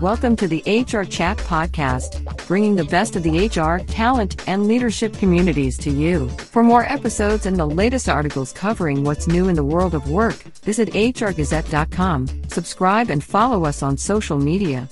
Welcome to the HR Chat Podcast, bringing the best of the HR, talent, and leadership communities to you. For more episodes and the latest articles covering what's new in the world of work, visit hrgazette.com, subscribe, and follow us on social media.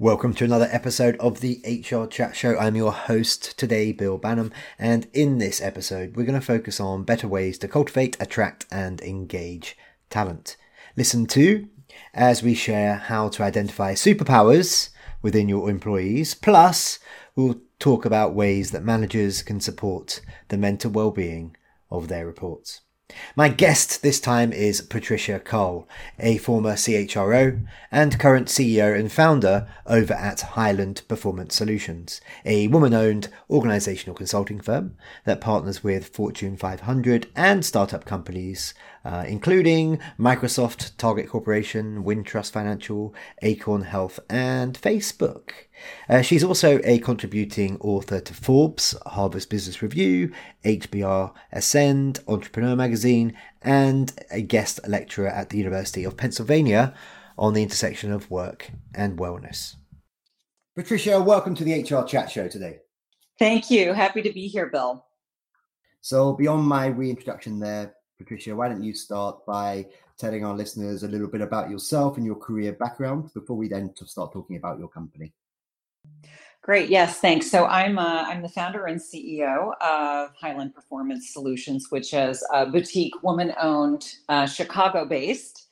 Welcome to another episode of the HR Chat Show. I'm your host today, Bill Banham, and in this episode, we're going to focus on better ways to cultivate, attract, and engage talent. Listen to as we share how to identify superpowers within your employees, plus, we'll talk about ways that managers can support the mental well-being of their reports. My guest this time is Patricia Cole, a former CHRO and current CEO and founder over at Highland Performance Solutions, a woman owned organizational consulting firm that partners with Fortune 500 and startup companies, uh, including Microsoft, Target Corporation, Wintrust Financial, Acorn Health, and Facebook. Uh, she's also a contributing author to Forbes, Harvard Business Review, HBR Ascend, Entrepreneur Magazine, and a guest lecturer at the University of Pennsylvania on the intersection of work and wellness. Patricia, welcome to the HR Chat Show today. Thank you. Happy to be here, Bill. So, beyond my reintroduction there, Patricia, why don't you start by telling our listeners a little bit about yourself and your career background before we then start talking about your company? Great. Yes, thanks. So I'm uh, I'm the founder and CEO of Highland Performance Solutions, which is a boutique, woman-owned, uh, Chicago-based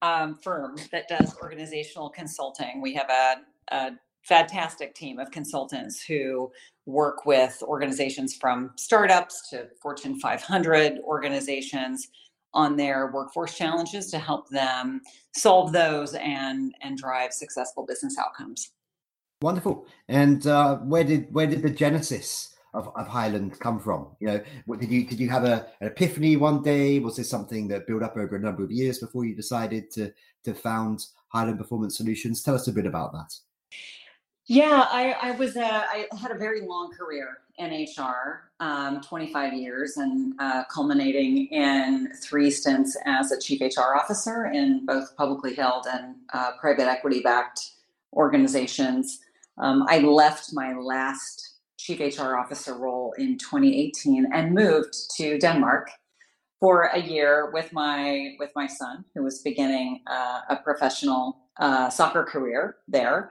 um, firm that does organizational consulting. We have a, a fantastic team of consultants who work with organizations from startups to Fortune 500 organizations on their workforce challenges to help them solve those and and drive successful business outcomes. Wonderful. And uh, where did where did the genesis of, of Highland come from? You know, what, did you did you have a, an epiphany one day? Was this something that built up over a number of years before you decided to to found Highland Performance Solutions? Tell us a bit about that. Yeah, I, I was a, I had a very long career in HR, um, 25 years, and uh, culminating in three stints as a chief HR officer in both publicly held and uh, private equity backed organizations. Um, I left my last chief HR officer role in 2018 and moved to Denmark for a year with my with my son, who was beginning uh, a professional uh, soccer career there.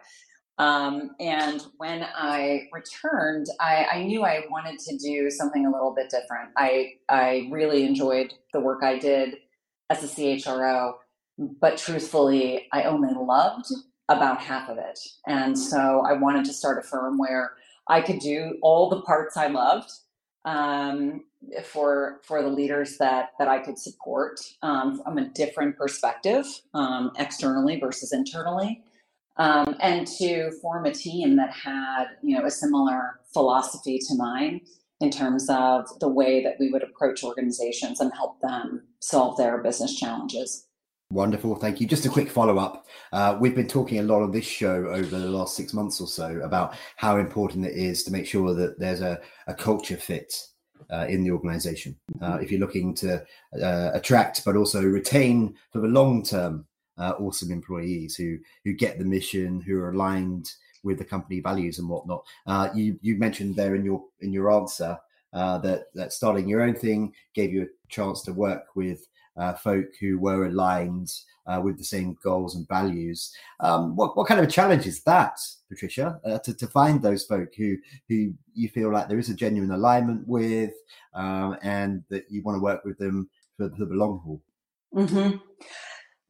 Um, and when I returned, I, I, knew I wanted to do something a little bit different. I I really enjoyed the work I did as a CHRO, but truthfully, I only loved about half of it. And so I wanted to start a firm where I could do all the parts I loved um, for for the leaders that that I could support um, from a different perspective, um, externally versus internally, um, and to form a team that had you know a similar philosophy to mine in terms of the way that we would approach organizations and help them solve their business challenges. Wonderful, thank you. Just a quick follow up. Uh, we've been talking a lot on this show over the last six months or so about how important it is to make sure that there's a, a culture fit uh, in the organization. Uh, if you're looking to uh, attract but also retain for the long term uh, awesome employees who who get the mission, who are aligned with the company values and whatnot. Uh, you you mentioned there in your in your answer that that starting your own thing gave you a chance to work with uh, folk who were aligned uh, with the same goals and values. Um, what, what kind of a challenge is that, Patricia, uh, to, to find those folk who, who you feel like there is a genuine alignment with um, and that you want to work with them for, for the long haul? Mm-hmm.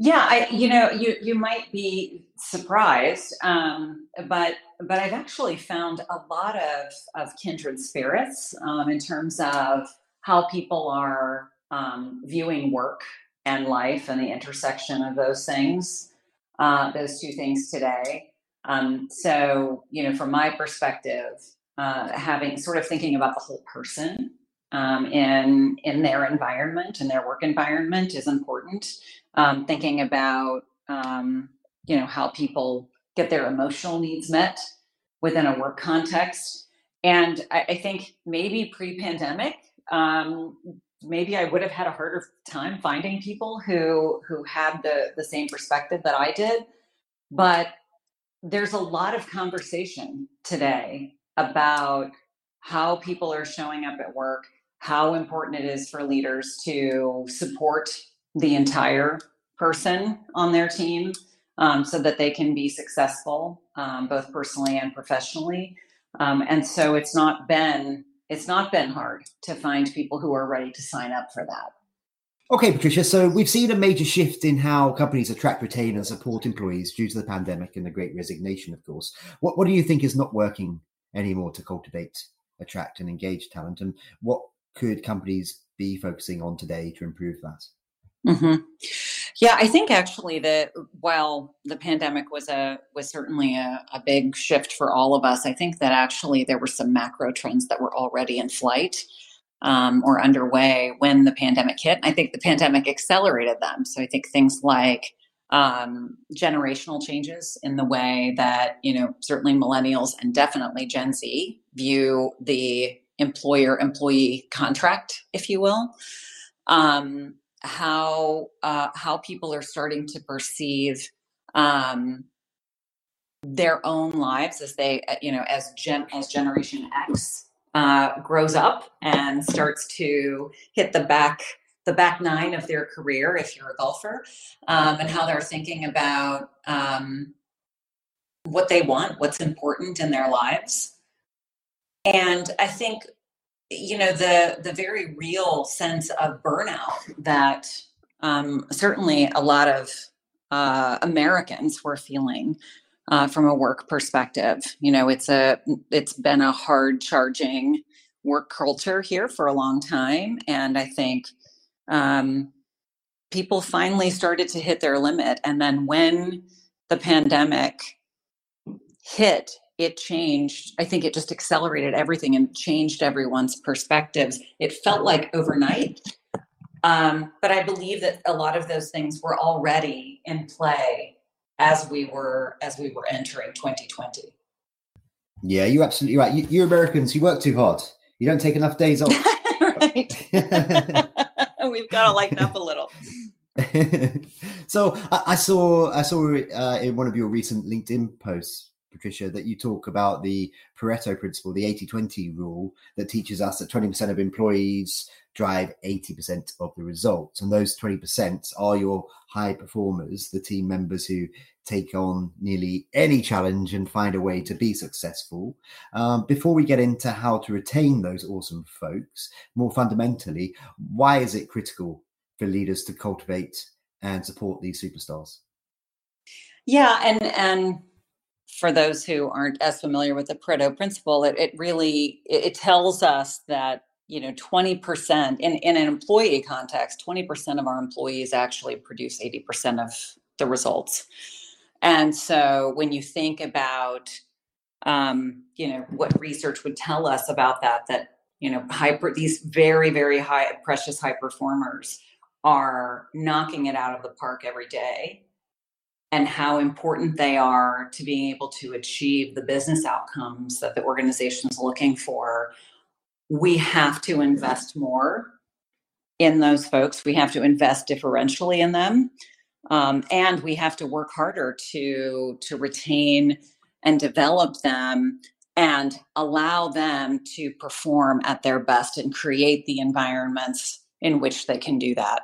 Yeah, I, you know, you you might be surprised, um, but but I've actually found a lot of of kindred spirits um, in terms of how people are um, viewing work and life and the intersection of those things, uh, those two things today. Um, so, you know, from my perspective, uh, having sort of thinking about the whole person um, in in their environment and their work environment is important. Um, thinking about um, you know how people get their emotional needs met within a work context, and I, I think maybe pre-pandemic, um, maybe I would have had a harder time finding people who who had the the same perspective that I did. But there's a lot of conversation today about how people are showing up at work, how important it is for leaders to support the entire person on their team um, so that they can be successful um, both personally and professionally. Um, and so it's not been it's not been hard to find people who are ready to sign up for that. Okay, Patricia. So we've seen a major shift in how companies attract, retain, and support employees due to the pandemic and the Great Resignation. Of course, what what do you think is not working anymore to cultivate, attract, and engage talent, and what could companies be focusing on today to improve that? Mm-hmm. Yeah, I think actually that while the pandemic was a was certainly a, a, big shift for all of us, I think that actually there were some macro trends that were already in flight um, or underway when the pandemic hit. I think the pandemic accelerated them. So I think things like um, generational changes in the way that you know certainly millennials and definitely Gen Z view the employer employee contract, if you will. Um, how uh, how people are starting to perceive um, their own lives as they uh, you know as gen as generation x uh, grows up and starts to hit the back the back nine of their career if you're a golfer um, and how they're thinking about um, what they want what's important in their lives. And i think you know the the very real sense of burnout that um, certainly a lot of uh, Americans were feeling uh, from a work perspective. You know, it's a it's been a hard charging work culture here for a long time, and I think um, people finally started to hit their limit. And then when the pandemic hit it changed. I think it just accelerated everything and changed everyone's perspectives. It felt like overnight. Um, but I believe that a lot of those things were already in play as we were as we were entering 2020. Yeah, you're absolutely right. You, you Americans, you work too hard. You don't take enough days off. We've got to lighten up a little. so I, I, saw I saw uh, in one of your recent LinkedIn posts Patricia, that you talk about the Pareto principle, the 80 20 rule that teaches us that 20% of employees drive 80% of the results. And those 20% are your high performers, the team members who take on nearly any challenge and find a way to be successful. Um, before we get into how to retain those awesome folks, more fundamentally, why is it critical for leaders to cultivate and support these superstars? Yeah, and and for those who aren't as familiar with the Pareto principle, it, it really it tells us that you know 20% in, in an employee context 20% of our employees actually produce 80% of the results. And so when you think about um, you know what research would tell us about that that you know hyper these very very high precious high performers are knocking it out of the park every day and how important they are to being able to achieve the business outcomes that the organization is looking for, we have to invest more in those folks. We have to invest differentially in them. Um, and we have to work harder to to retain and develop them and allow them to perform at their best and create the environments in which they can do that.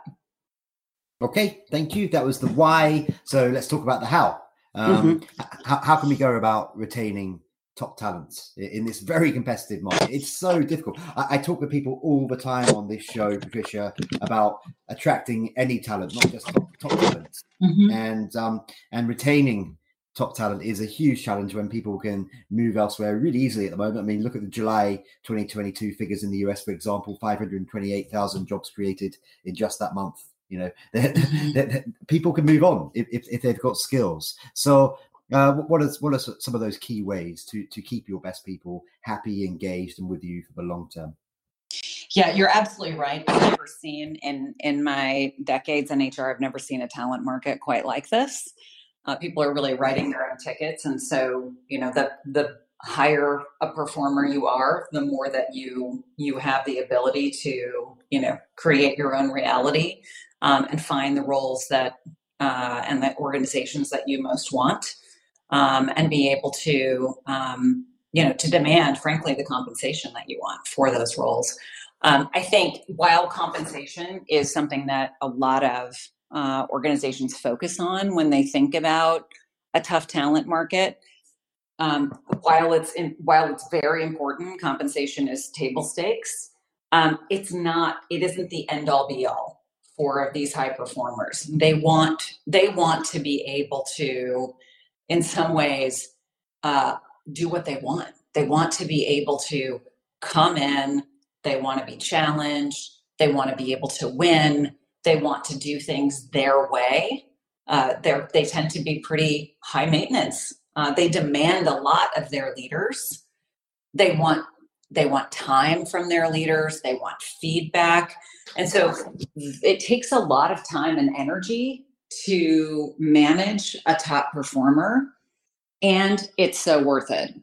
Okay, thank you. That was the why. So let's talk about the how. Um, mm-hmm. how, how can we go about retaining top talents in this very competitive market? It's so difficult. I, I, talk to people all the time on this show, Patricia, about attracting any talent, not just top, top talents, mm-hmm. and um, and retaining top talent is a huge challenge when people can move elsewhere really easily at the moment. I mean, look at the July 2022 figures in the US, for example, 528,000 jobs created in just that month. You know, mm-hmm. people can move on if, if, if, they've got skills. So, uh, what are what are some of those key ways to to keep your best people happy, engaged, and with you for the long term? Yeah, you're absolutely right. I've never seen in in my decades in HR, I've never seen a talent market quite like this. Uh, people are really writing their own tickets, and so you know the the higher a performer you are, the more that you you have the ability to you know create your own reality um, and find the roles that uh, and the organizations that you most want, um, and be able to um, you know to demand, frankly, the compensation that you want for those roles. Um, I think while compensation is something that a lot of uh, organizations focus on when they think about a tough talent market, um, while it's in, while it's very important, compensation is table stakes. Um, it's not. It isn't the end all be all for these high performers. They want they want to be able to, in some ways, uh, do what they want. They want to be able to come in. They want to be challenged. They want to be able to win. They want to do things their way. Uh, they tend to be pretty high maintenance uh, they demand a lot of their leaders. They want they want time from their leaders. They want feedback, and so it takes a lot of time and energy to manage a top performer, and it's so worth it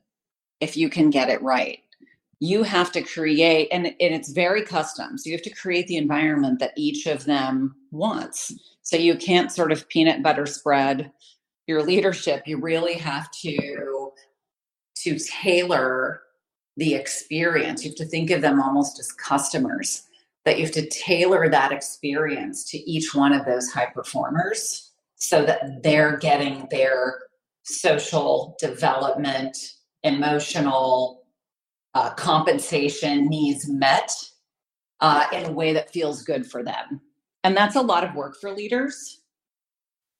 if you can get it right. You have to create, and, and it's very custom. So you have to create the environment that each of them wants. So you can't sort of peanut butter spread your leadership, you really have to to tailor the experience. You have to think of them almost as customers. That you have to tailor that experience to each one of those high performers so that they're getting their social development, emotional uh, compensation needs met uh, in a way that feels good for them. And that's a lot of work for leaders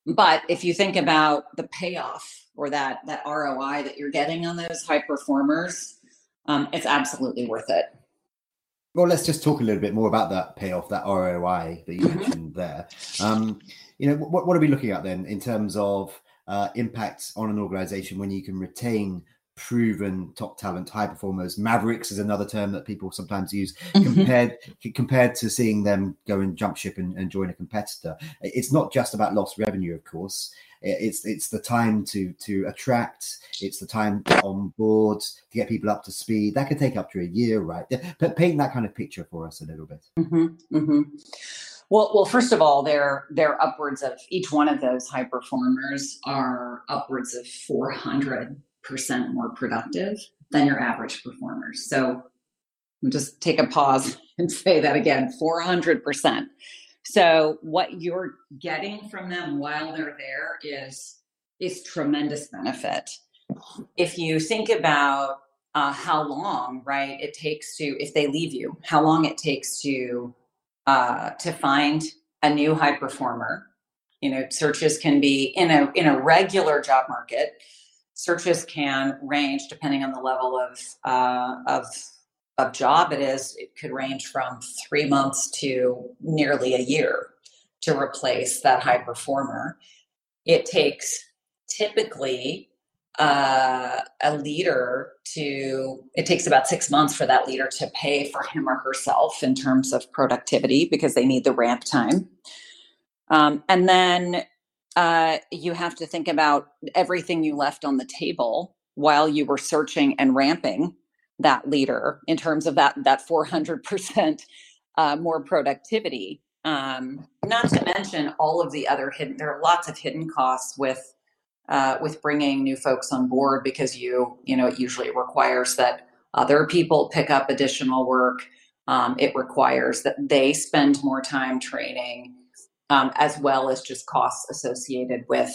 but if you think about the payoff or that that ROI that you're getting on those high performers, um, it's absolutely worth it. Well, let's just talk a little bit more about that payoff, that ROI that you mm-hmm. mentioned there. Um, you know, what, what are we looking at then in terms of uh, impacts on an organization when you can retain proven top talent, high performers. Mavericks is another term that people sometimes use mm-hmm. compared compared to seeing them go and jump ship and, and, join a competitor. It's not just about lost revenue, of course. It's it's the time to to attract. It's the time on board to get people up to speed. That can take up to a year, right? But paint that kind of picture for us a little bit. Mm-hmm. Mm-hmm. Well, well, first of all, they're they're upwards of each one of those high performers are upwards of 400 percent more productive than your average performers. So just take a pause and say that again 400%. So what you're getting from them while they're there is is tremendous benefit. If you think about uh, how long, right, it takes to if they leave you, how long it takes to uh, to find a new high performer. You know, searches can be in a in a regular job market searches can range depending on the level of uh, of of job it is. It could range from three months to nearly a year to replace that high performer. It takes typically uh, a leader to it takes about six months for that leader to pay for him or herself in terms of productivity because they need the ramp time um, and then uh, you have to think about everything you left on the table while you were searching and ramping that leader in terms of that that 400% uh, more productivity. Um, not to mention all of the other hidden there are lots of hidden costs with uh, with bringing new folks on board because you you know it usually requires that other people pick up additional work. Um, it requires that they spend more time training um, as well as just costs associated with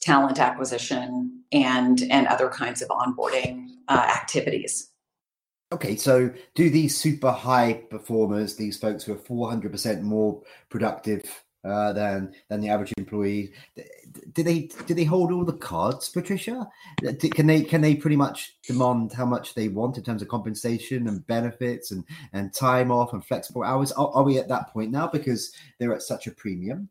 talent acquisition and and other kinds of onboarding uh, activities. Okay, so do these super high performers, these folks who are 400% more productive uh, than than the average employee. Do they do they hold all the cards, Patricia? Can they can they pretty much demand how much they want in terms of compensation and benefits and and time off and flexible hours? Are, are we at that point now because they're at such a premium?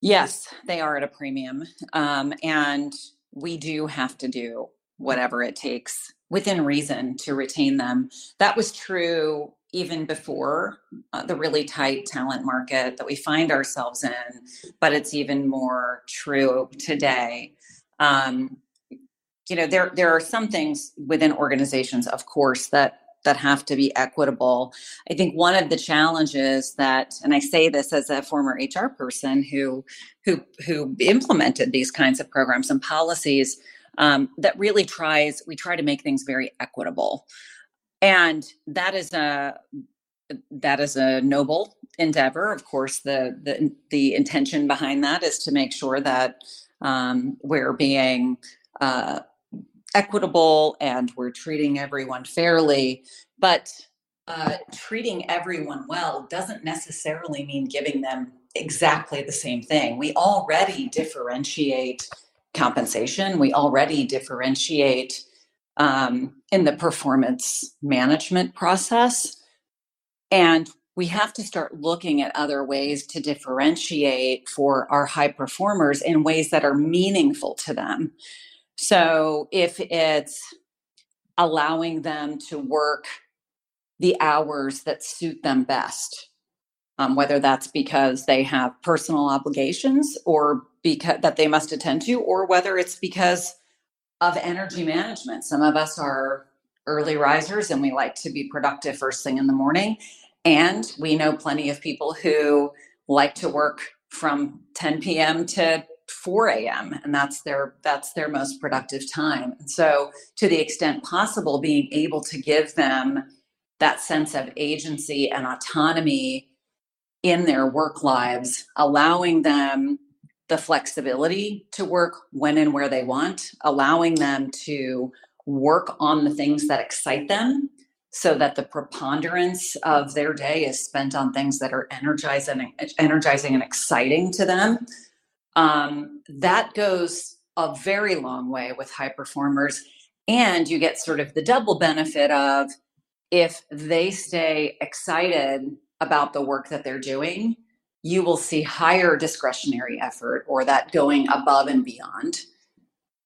Yes, they are at a premium, um, and we do have to do whatever it takes within reason to retain them. That was true even before uh, the really tight talent market that we find ourselves in, but it's even more true today. Um, you know there there are some things within organizations of course that that have to be equitable i think one of the challenges that and i say this as a former hr person who who who implemented these kinds of programs and policies um, that really tries we try to make things very equitable and that is a that is a noble endeavor of course the the, the intention behind that is to make sure that um, we're being uh, equitable and we're treating everyone fairly. But uh, treating everyone well doesn't necessarily mean giving them exactly the same thing. We already differentiate compensation, we already differentiate um, in the performance management process. And we have to start looking at other ways to differentiate for our high performers in ways that are meaningful to them. So if it's allowing them to work the hours that suit them best, um, whether that's because they have personal obligations or because that they must attend to, or whether it's because of energy management. Some of us are early risers and we like to be productive first thing in the morning. And we know plenty of people who like to work from 10 p.m. to 4 a.m. and that's their that's their most productive time. And so to the extent possible, being able to give them that sense of agency and autonomy in their work lives, allowing them the flexibility to work when and where they want, allowing them to work on the things that excite them so that the preponderance of their day is spent on things that are energizing energizing and exciting to them um, that goes a very long way with high performers. And you get sort of the double benefit of if they stay excited about the work that they're doing, you will see higher discretionary effort or that going above and beyond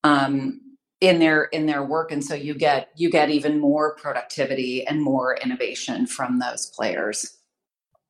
um, in their in their work. And so you get you get even more productivity and more innovation from those players.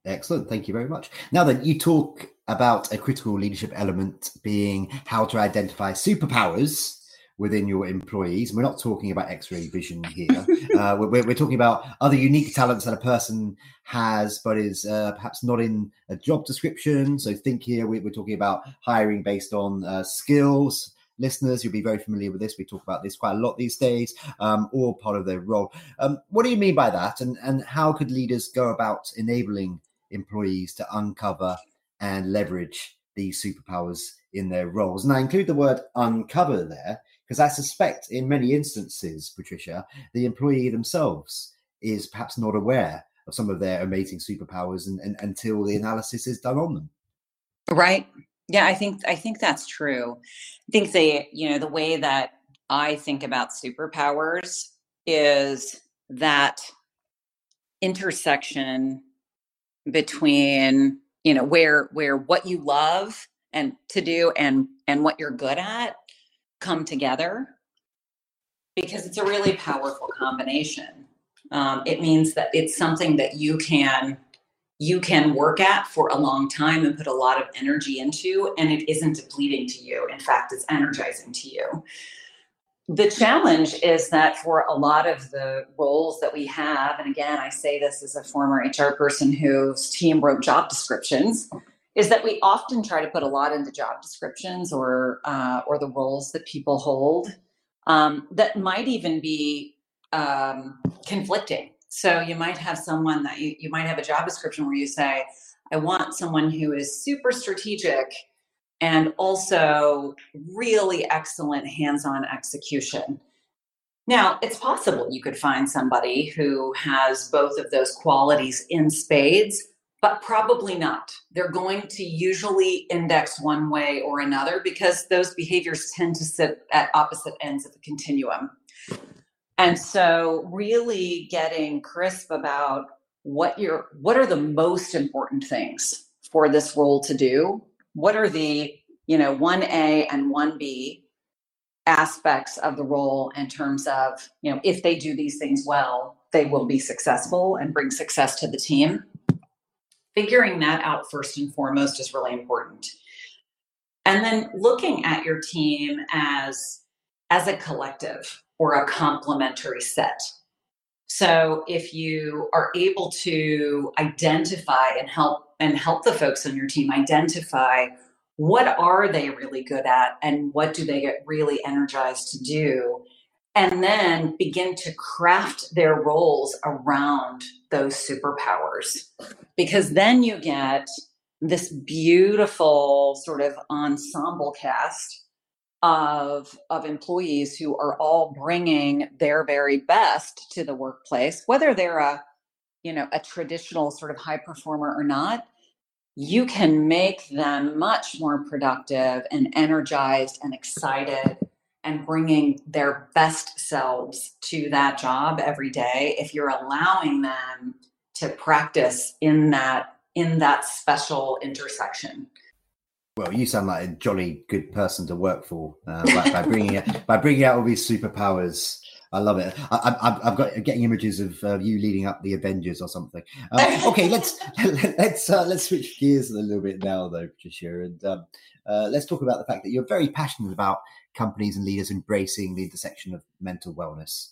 Excellent. Thank you very much. Now that you talk about a critical leadership element being how to identify superpowers within your employees. We're not talking about X-ray vision here. uh, we're, we're, talking about other unique talents that a person has, but is uh, perhaps not in a job description. So think here we're, we're talking about hiring based on uh, skills. Listeners, you'll be very familiar with this. We talk about this quite a lot these days, um, or part of their role. Um, what do you mean by that, and and how could leaders go about enabling employees to uncover and leverage these superpowers in their roles. And I include the word uncover there because I suspect in many instances, Patricia, the employee themselves is perhaps not aware of some of their amazing superpowers and, and, until the analysis is done on them. Right. Yeah, I think I think that's true. I think the you know the way that I think about superpowers is that intersection between you know where where what you love and to do and and what you're good at come together because it's a really powerful combination. Um, it means that it's something that you can you can work at for a long time and put a lot of energy into and it isn't depleting to you. In fact it's energizing to you. The challenge is that for a lot of the roles that we have, and again, I say this as a former HR person whose team wrote job descriptions, is that we often try to put a lot into job descriptions or uh, or the roles that people hold um, that might even be um, conflicting. So you might have someone that you, you might have a job description where you say, I want someone who is super strategic and also really excellent hands on execution. Now, it's possible you could find somebody who has both of those qualities in spades, but probably not. They're going to usually index one way or another because those behaviors tend to sit at opposite ends of the continuum. And so really getting crisp about what your what are the most important things for this role to do what are the you know 1a and 1b aspects of the role in terms of you know if they do these things well they will be successful and bring success to the team figuring that out first and foremost is really important and then looking at your team as as a collective or a complementary set. So if you are able to identify and help and help the folks on your team identify what are they really good at and what do they get really energized to do and then begin to craft their roles around those superpowers. Because then you get this beautiful sort of ensemble cast of of employees who are all bringing their very best to the workplace whether they're a you know a traditional sort of high performer or not you can make them much more productive and energized and excited and bringing their best selves to that job every day if you're allowing them to practice in that in that special intersection well, you sound like a jolly good person to work for uh, by, by, bringing it, by bringing out all these superpowers. I love it. I, have got getting images of uh, you leading up the Avengers or something. Uh, okay, let's let's uh, let's switch gears a little bit now, though, Patricia, and um, uh, let's talk about the fact that you're very passionate about companies and leaders embracing the intersection of mental wellness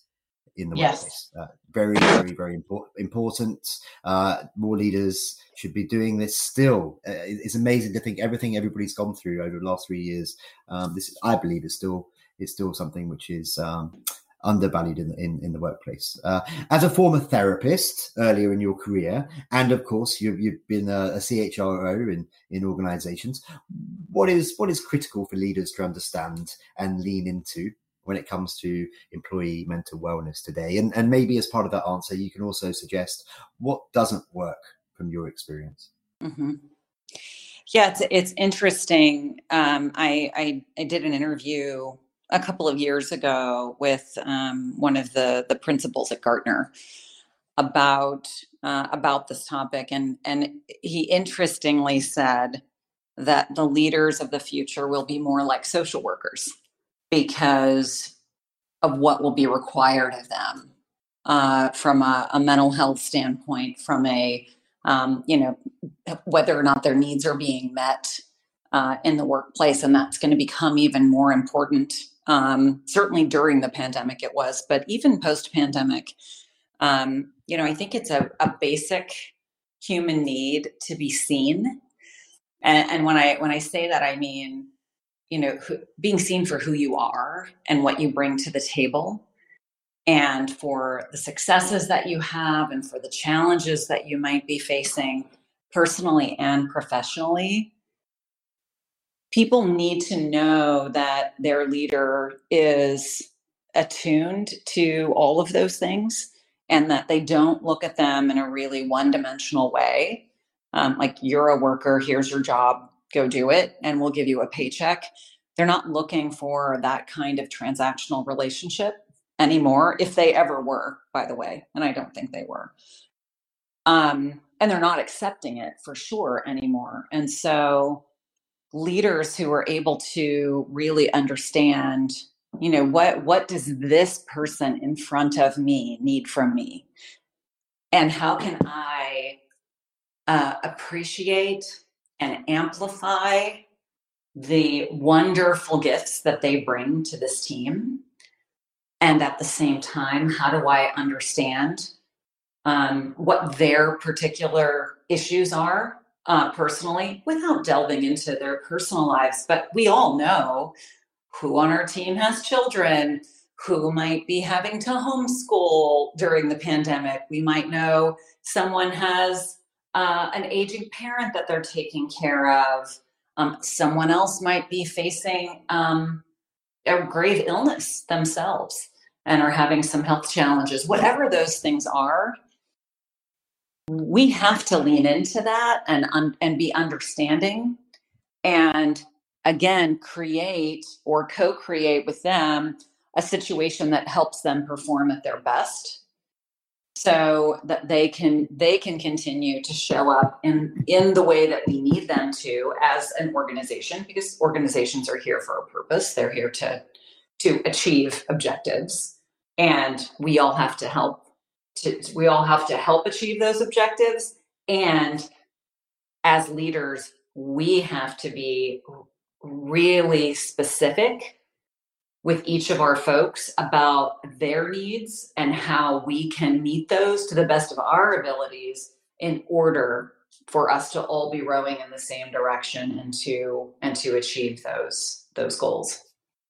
in the yes. workplace. Uh, very, very, very import- important. Uh, more leaders should be doing this still. Uh, it's amazing to think everything everybody's gone through over the last three years. Um, this, I believe, is still is still something which is um, undervalued in, in, in the workplace. Uh, as a former therapist earlier in your career, and of course you've, you've been a, a CHRO in, in organizations, what is what is critical for leaders to understand and lean into when it comes to employee mental wellness today? And, and maybe as part of that answer, you can also suggest what doesn't work from your experience. Mm-hmm. Yeah, it's, it's interesting. Um, I, I, I did an interview a couple of years ago with um, one of the the principals at Gartner about uh, about this topic, and and he interestingly said that the leaders of the future will be more like social workers because of what will be required of them uh, from a, a, mental health standpoint, from a um, you know whether or not their needs are being met uh, in the workplace, and that's going to become even more important. Um, certainly during the pandemic, it was, but even post pandemic, um, you know, I think it's a, a, basic human need to be seen. And, and when I when I say that, I mean you know who, being seen for who you are and what you bring to the table and for the successes that you have and for the challenges that you might be facing personally and professionally people need to know that their leader is attuned to all of those things and that they don't look at them in a really one dimensional way um, like you're a worker here's your job go do it and we'll give you a paycheck. They're not looking for that kind of transactional relationship anymore, if they ever were, by the way. And I don't think they were. Um, and they're not accepting it for sure anymore. And so leaders who are able to really understand you know what what does this person in front of me need from me and how can i uh, appreciate and amplify the wonderful gifts that they bring to this team. And at the same time, how do I understand um, what their particular issues are uh, personally without delving into their personal lives? But we all know who on our team has children, who might be having to homeschool during the pandemic. We might know someone has uh, an aging parent that they're taking care of. Um, someone else might be facing um, a grave illness themselves and are having some health challenges. Whatever those things are, we have to lean into that and un- and be understanding, and again create or co-create with them a situation that helps them perform at their best so that they can they can continue to show up in in the way that we need them to as an organization because organizations are here for a purpose. They're here to to achieve objectives and we all have to help to we all have to help achieve those objectives and as leaders we have to be really specific with each of our folks about their needs and how we can meet those to the best of our abilities in order for us to all be rowing in the same direction and to and to achieve those those goals.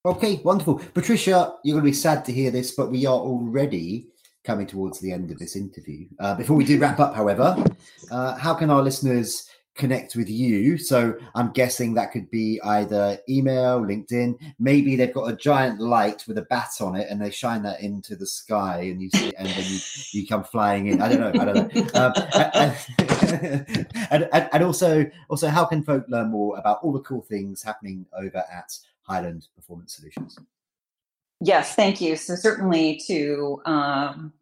Okay, wonderful. Patricia, you're going to be sad to hear this, but we are already coming towards the end of this interview. Uh, before we do wrap up, however, uh, how can our listeners connect with you. So I'm guessing that could be either email, LinkedIn. Maybe they've got a giant light with a bat on it, and they shine that into the sky, and you see, and then you, you come flying in. I don't know. I don't know. Um, and, and, and, and, also, also, how can folk learn more about all the cool things happening over at Highland Performance Solutions? Yes, thank you. So certainly to um,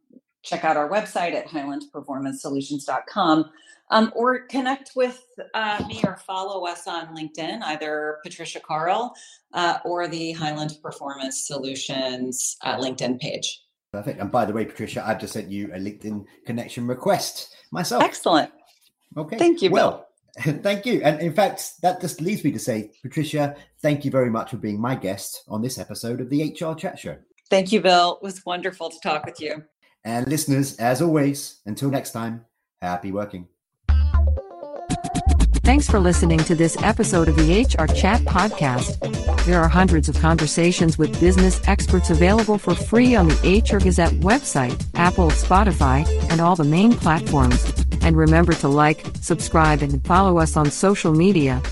check out our website at highlandperformancesolutions.com um, or connect with uh, me or follow us on LinkedIn, either Patricia Carl uh, or the Highland Performance Solutions uh, LinkedIn page. Perfect. And by the way, Patricia, I've just sent you a LinkedIn connection request myself. Excellent. Okay. Thank you. Well, thank you. And in fact, that just leads me to say, Patricia, thank you very much for being my guest on this episode of the HR Chat Show. Thank you, Bill. It was wonderful to talk with you. And listeners, as always, until next time, happy working. Thanks for listening to this episode of the HR Chat Podcast. There are hundreds of conversations with business experts available for free on the HR Gazette website, Apple, Spotify, and all the main platforms. And remember to like, subscribe, and follow us on social media.